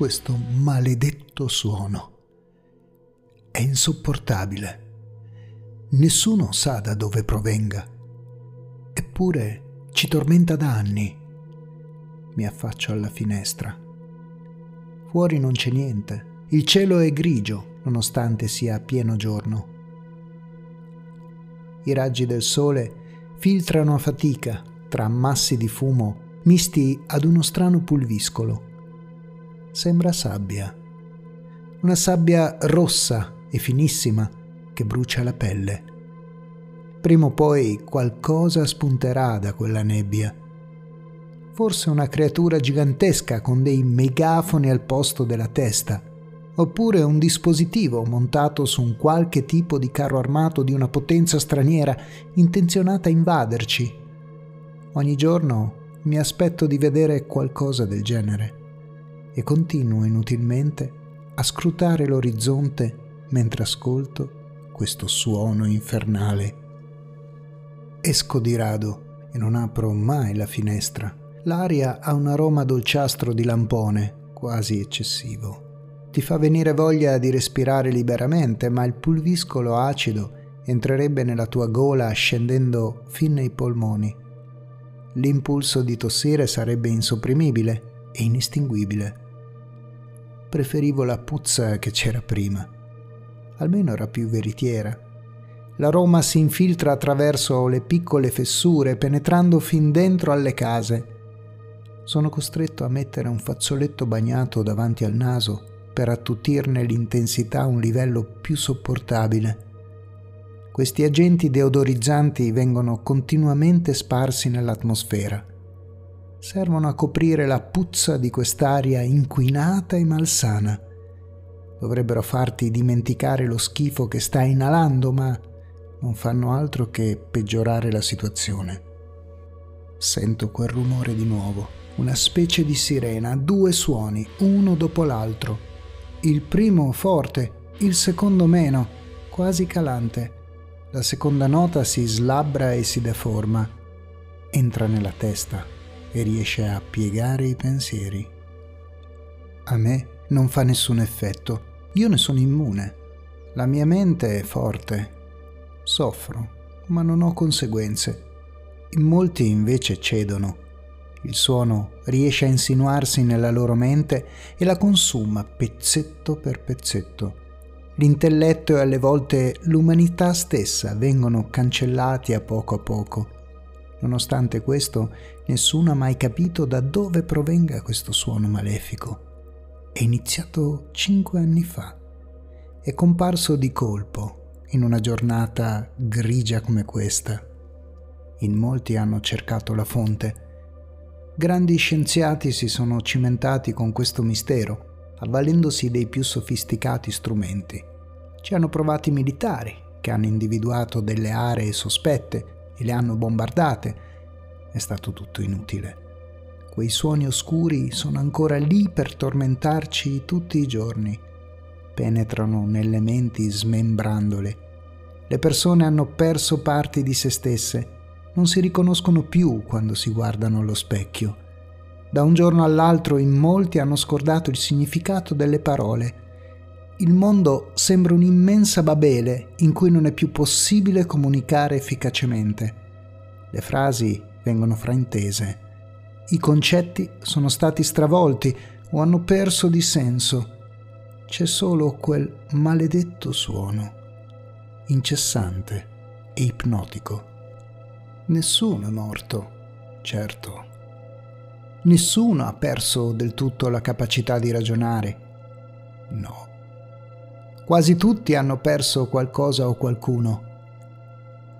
questo maledetto suono? È insopportabile. Nessuno sa da dove provenga. Eppure ci tormenta da anni. Mi affaccio alla finestra. Fuori non c'è niente. Il cielo è grigio, nonostante sia pieno giorno. I raggi del sole filtrano a fatica tra massi di fumo misti ad uno strano pulviscolo. Sembra sabbia. Una sabbia rossa e finissima che brucia la pelle. Prima o poi qualcosa spunterà da quella nebbia. Forse una creatura gigantesca con dei megafoni al posto della testa, oppure un dispositivo montato su un qualche tipo di carro armato di una potenza straniera intenzionata a invaderci. Ogni giorno mi aspetto di vedere qualcosa del genere e continuo inutilmente a scrutare l'orizzonte mentre ascolto questo suono infernale. Esco di rado e non apro mai la finestra. L'aria ha un aroma dolciastro di lampone, quasi eccessivo. Ti fa venire voglia di respirare liberamente, ma il pulviscolo acido entrerebbe nella tua gola scendendo fin nei polmoni l'impulso di tossire sarebbe insopprimibile e inestinguibile. Preferivo la puzza che c'era prima. Almeno era più veritiera. L'aroma si infiltra attraverso le piccole fessure, penetrando fin dentro alle case. Sono costretto a mettere un fazzoletto bagnato davanti al naso per attutirne l'intensità a un livello più sopportabile questi agenti deodorizzanti vengono continuamente sparsi nell'atmosfera. Servono a coprire la puzza di quest'aria inquinata e malsana. Dovrebbero farti dimenticare lo schifo che stai inalando, ma non fanno altro che peggiorare la situazione. Sento quel rumore di nuovo, una specie di sirena, due suoni, uno dopo l'altro. Il primo forte, il secondo meno, quasi calante. La seconda nota si slabbra e si deforma, entra nella testa e riesce a piegare i pensieri. A me non fa nessun effetto, io ne sono immune. La mia mente è forte. Soffro, ma non ho conseguenze. In molti invece cedono. Il suono riesce a insinuarsi nella loro mente e la consuma pezzetto per pezzetto l'intelletto e alle volte l'umanità stessa vengono cancellati a poco a poco. Nonostante questo, nessuno ha mai capito da dove provenga questo suono malefico. È iniziato cinque anni fa. È comparso di colpo, in una giornata grigia come questa. In molti hanno cercato la fonte. Grandi scienziati si sono cimentati con questo mistero, avvalendosi dei più sofisticati strumenti. Ci hanno provato i militari, che hanno individuato delle aree sospette e le hanno bombardate. È stato tutto inutile. Quei suoni oscuri sono ancora lì per tormentarci tutti i giorni. Penetrano nelle menti smembrandole. Le persone hanno perso parti di se stesse, non si riconoscono più quando si guardano allo specchio. Da un giorno all'altro in molti hanno scordato il significato delle parole il mondo sembra un'immensa babele in cui non è più possibile comunicare efficacemente. Le frasi vengono fraintese. I concetti sono stati stravolti o hanno perso di senso. C'è solo quel maledetto suono, incessante e ipnotico. Nessuno è morto, certo. Nessuno ha perso del tutto la capacità di ragionare. No. Quasi tutti hanno perso qualcosa o qualcuno.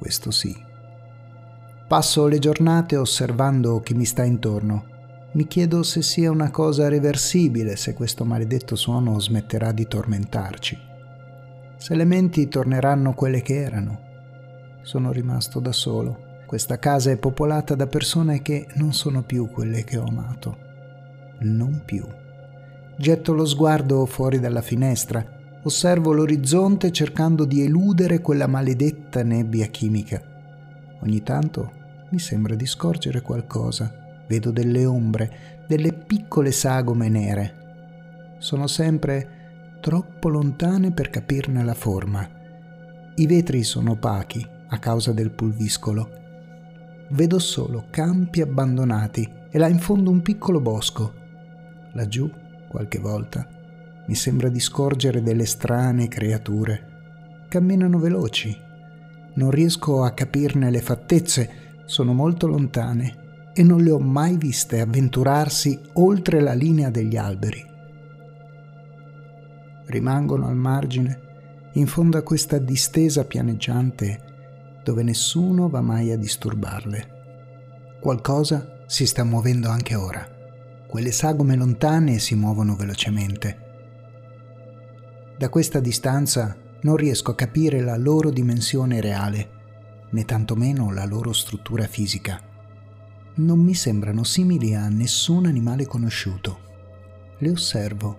Questo sì. Passo le giornate osservando chi mi sta intorno. Mi chiedo se sia una cosa reversibile se questo maledetto suono smetterà di tormentarci. Se le menti torneranno quelle che erano. Sono rimasto da solo. Questa casa è popolata da persone che non sono più quelle che ho amato. Non più. Getto lo sguardo fuori dalla finestra osservo l'orizzonte cercando di eludere quella maledetta nebbia chimica. Ogni tanto mi sembra di scorgere qualcosa. Vedo delle ombre, delle piccole sagome nere. sono sempre troppo lontane per capirne la forma. I vetri sono opachi a causa del pulviscolo. Vedo solo campi abbandonati e là in fondo un piccolo bosco. Laggiù, qualche volta, mi sembra di scorgere delle strane creature. Camminano veloci. Non riesco a capirne le fattezze, sono molto lontane e non le ho mai viste avventurarsi oltre la linea degli alberi. Rimangono al margine, in fondo a questa distesa pianeggiante dove nessuno va mai a disturbarle. Qualcosa si sta muovendo anche ora. Quelle sagome lontane si muovono velocemente. Da questa distanza non riesco a capire la loro dimensione reale, né tantomeno la loro struttura fisica. Non mi sembrano simili a nessun animale conosciuto. Le osservo.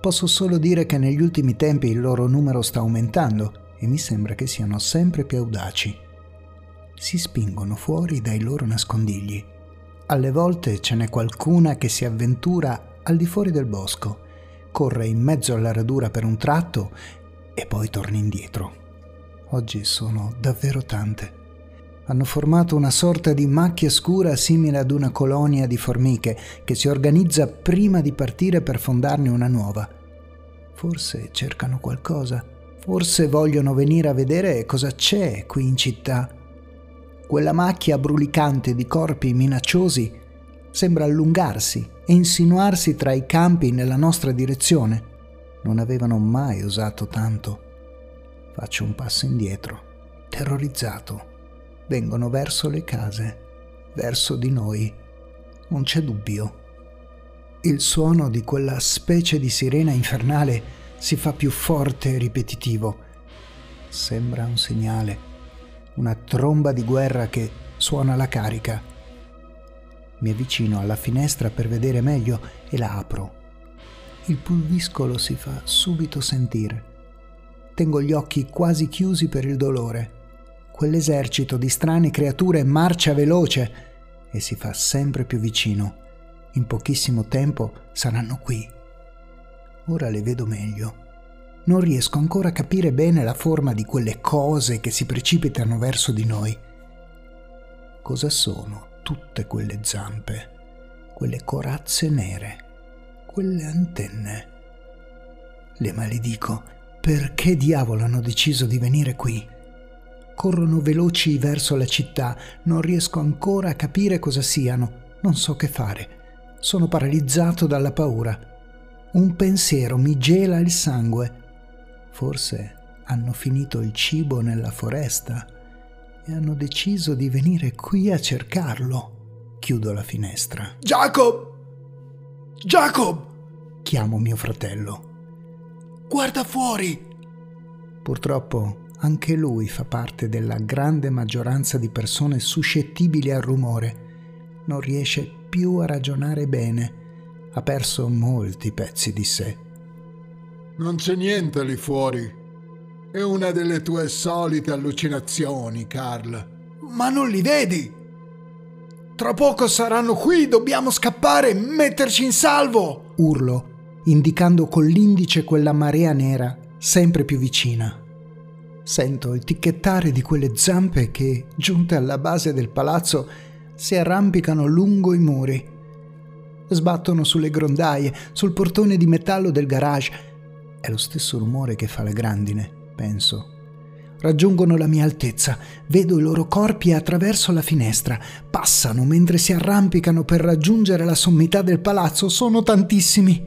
Posso solo dire che negli ultimi tempi il loro numero sta aumentando e mi sembra che siano sempre più audaci. Si spingono fuori dai loro nascondigli. Alle volte ce n'è qualcuna che si avventura al di fuori del bosco, corre in mezzo alla radura per un tratto e poi torna indietro. Oggi sono davvero tante. Hanno formato una sorta di macchia scura simile ad una colonia di formiche che si organizza prima di partire per fondarne una nuova. Forse cercano qualcosa Forse vogliono venire a vedere cosa c'è qui in città. Quella macchia brulicante di corpi minacciosi sembra allungarsi e insinuarsi tra i campi nella nostra direzione. Non avevano mai osato tanto. Faccio un passo indietro, terrorizzato. Vengono verso le case, verso di noi. Non c'è dubbio. Il suono di quella specie di sirena infernale si fa più forte e ripetitivo. Sembra un segnale, una tromba di guerra che suona la carica. Mi avvicino alla finestra per vedere meglio e la apro. Il pulviscolo si fa subito sentire. Tengo gli occhi quasi chiusi per il dolore. Quell'esercito di strane creature marcia veloce e si fa sempre più vicino. In pochissimo tempo saranno qui Ora le vedo meglio. Non riesco ancora a capire bene la forma di quelle cose che si precipitano verso di noi. Cosa sono tutte quelle zampe, quelle corazze nere, quelle antenne? Le maledico, perché diavolo hanno deciso di venire qui? Corrono veloci verso la città, non riesco ancora a capire cosa siano, non so che fare. Sono paralizzato dalla paura un pensiero mi gela il sangue. Forse hanno finito il cibo nella foresta e hanno deciso di venire qui a cercarlo. Chiudo la finestra. Jacob! Jacob! Chiamo mio fratello. Guarda fuori! Purtroppo anche lui fa parte della grande maggioranza di persone suscettibili al rumore. Non riesce più a ragionare bene ha perso molti pezzi di sé. Non c'è niente lì fuori. È una delle tue solite allucinazioni, Carl. Ma non li vedi? Tra poco saranno qui, dobbiamo scappare, e metterci in salvo! Urlo, indicando con l'indice quella marea nera sempre più vicina. Sento il ticchettare di quelle zampe che, giunte alla base del palazzo, si arrampicano lungo i muri Sbattono sulle grondaie, sul portone di metallo del garage. È lo stesso rumore che fa la grandine, penso. Raggiungono la mia altezza, vedo i loro corpi attraverso la finestra, passano mentre si arrampicano per raggiungere la sommità del palazzo, sono tantissimi,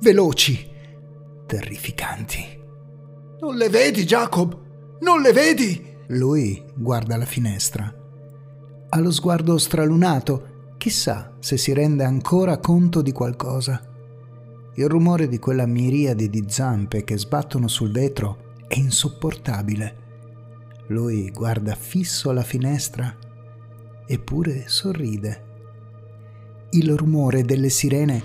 veloci, terrificanti. Non le vedi, Jacob? Non le vedi? Lui guarda la finestra. Ha lo sguardo stralunato Chissà se si rende ancora conto di qualcosa. Il rumore di quella miriade di zampe che sbattono sul vetro è insopportabile. Lui guarda fisso la finestra, eppure sorride. Il rumore delle sirene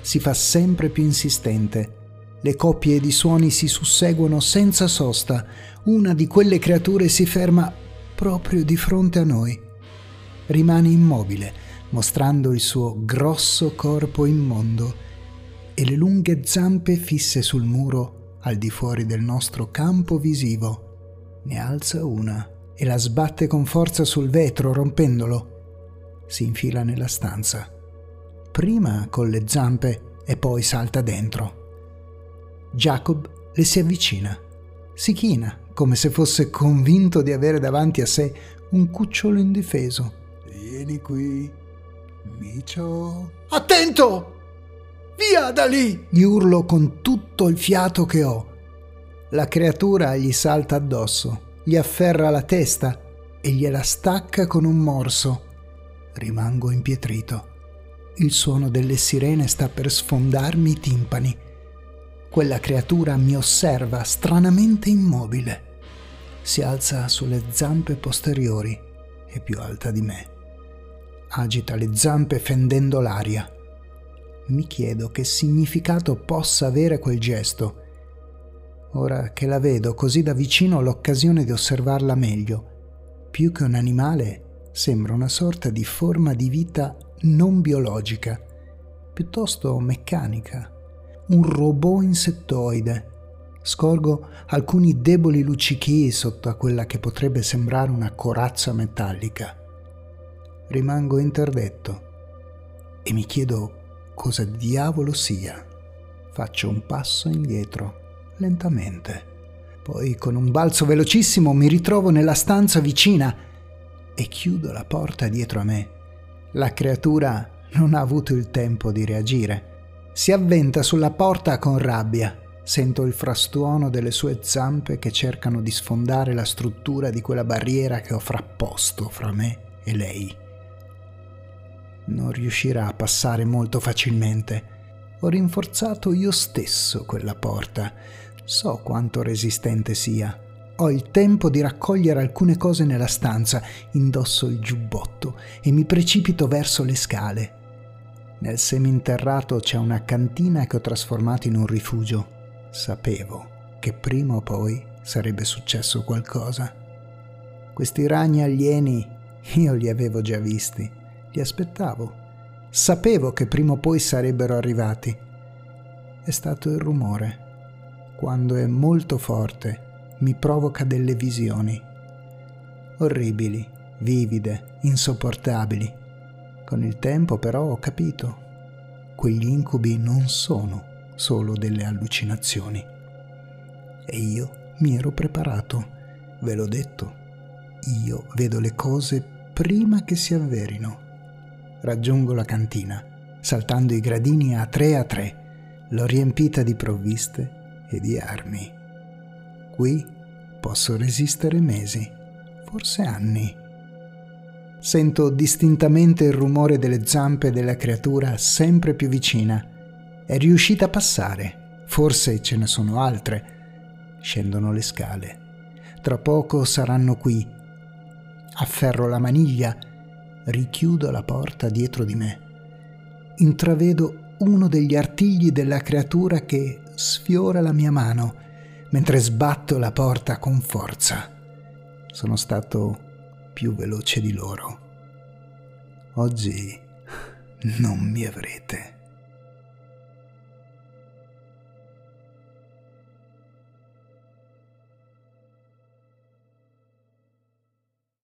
si fa sempre più insistente. Le coppie di suoni si susseguono senza sosta. Una di quelle creature si ferma proprio di fronte a noi. Rimane immobile mostrando il suo grosso corpo immondo e le lunghe zampe fisse sul muro al di fuori del nostro campo visivo. Ne alza una e la sbatte con forza sul vetro rompendolo. Si infila nella stanza. Prima con le zampe e poi salta dentro. Jacob le si avvicina, si china come se fosse convinto di avere davanti a sé un cucciolo indifeso. Vieni qui, Micio. Attento! Via da lì! gli urlo con tutto il fiato che ho. La creatura gli salta addosso, gli afferra la testa e gliela stacca con un morso. Rimango impietrito. Il suono delle sirene sta per sfondarmi i timpani. Quella creatura mi osserva stranamente immobile. Si alza sulle zampe posteriori e più alta di me. Agita le zampe fendendo l'aria mi chiedo che significato possa avere quel gesto. Ora che la vedo così da vicino ho l'occasione di osservarla meglio. Più che un animale, sembra una sorta di forma di vita non biologica, piuttosto meccanica, un robot insettoide. Scorgo alcuni deboli luccichii sotto a quella che potrebbe sembrare una corazza metallica. Rimango interdetto e mi chiedo cosa diavolo sia. Faccio un passo indietro, lentamente. Poi con un balzo velocissimo mi ritrovo nella stanza vicina e chiudo la porta dietro a me. La creatura non ha avuto il tempo di reagire. Si avventa sulla porta con rabbia. Sento il frastuono delle sue zampe che cercano di sfondare la struttura di quella barriera che ho frapposto fra me e lei non riuscirà a passare molto facilmente. Ho rinforzato io stesso quella porta. So quanto resistente sia. Ho il tempo di raccogliere alcune cose nella stanza, indosso il giubbotto e mi precipito verso le scale. Nel seminterrato c'è una cantina che ho trasformato in un rifugio. Sapevo che prima o poi sarebbe successo qualcosa. Questi ragni alieni io li avevo già visti li aspettavo. Sapevo che prima o poi sarebbero arrivati. È stato il rumore. Quando è molto forte mi provoca delle visioni. Orribili, vivide, insopportabili. Con il tempo però ho capito. Quegli incubi non sono solo delle allucinazioni. E io mi ero preparato, ve l'ho detto. Io vedo le cose prima che si avverino raggiungo la cantina, saltando i gradini a tre a tre. L'ho riempita di provviste e di armi. Qui posso resistere mesi, forse anni. Sento distintamente il rumore delle zampe della creatura sempre più vicina. È riuscita a passare, forse ce ne sono altre. Scendono le scale. Tra poco saranno qui. Afferro la maniglia richiudo la porta dietro di me. Intravedo uno degli artigli della creatura che sfiora la mia mano mentre sbatto la porta con forza. Sono stato più veloce di loro. Oggi non mi avrete.